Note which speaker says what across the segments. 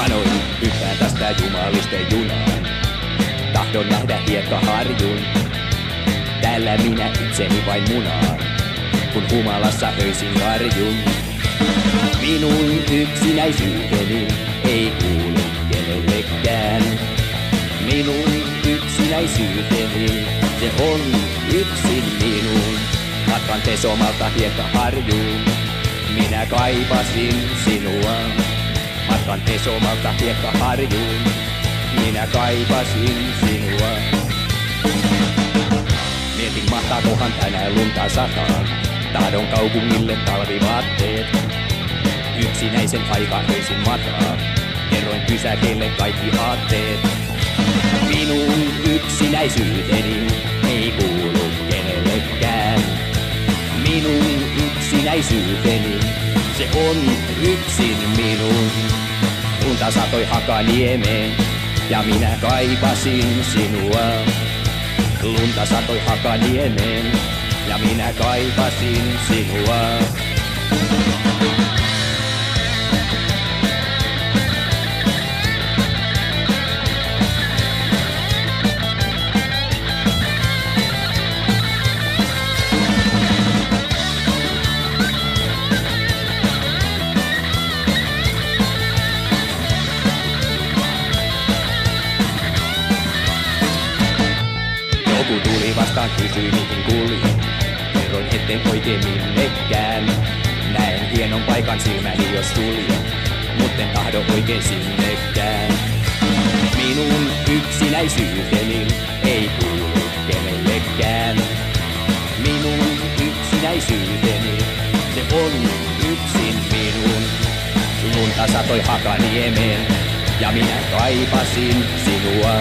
Speaker 1: minä jumalisten junaan. Tahdon nähdä hiekkaharjun, täällä minä itseni vain munaan, kun humalassa öisin karjun. Minun yksinäisyyteni ei kuulu kenellekään. Minun yksinäisyyteni, se on yksin minun. Matkan tesomalta hiekkaharjuun, minä kaipasin sinua. Matkan tesomalta hiekkaharjuun, minä kaipasin sinua. Mietin mahtaakohan tänään lunta sataa, tahdon kaupungille talvivaatteet. Yksinäisen aika öisin mataa, kerroin pysäkeille kaikki aatteet. Minun yksinäisyyteni ei kuulu kenellekään. Minun yksinäisyyteni, se on yksin minun. Lunta satoi Hakaniemeen ja minä kaipasin sinua. Lunta satoi Hakaniemeen ja minä kaipasin sinua. Joku tuli vastaan, kysyi mihin kuljen. Kerroin etten oikein minnekään. Näen hienon paikan silmäni jos suljen, mutten tahdo oikein sinnekään. Minun yksinäisyyteni ei kuulu kenellekään. Minun yksinäisyyteni, se on yksin minun. Lunta satoi Hakaniemeen ja minä kaipasin sinua.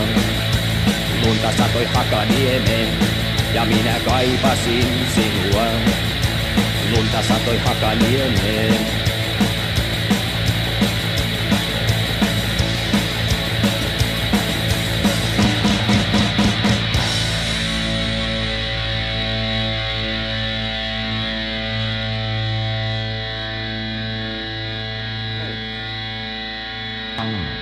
Speaker 1: Lunta satoi Hakaniemeen, ja minä kaipasin sinua. Lunta satoi Hakaniemeen. Mm.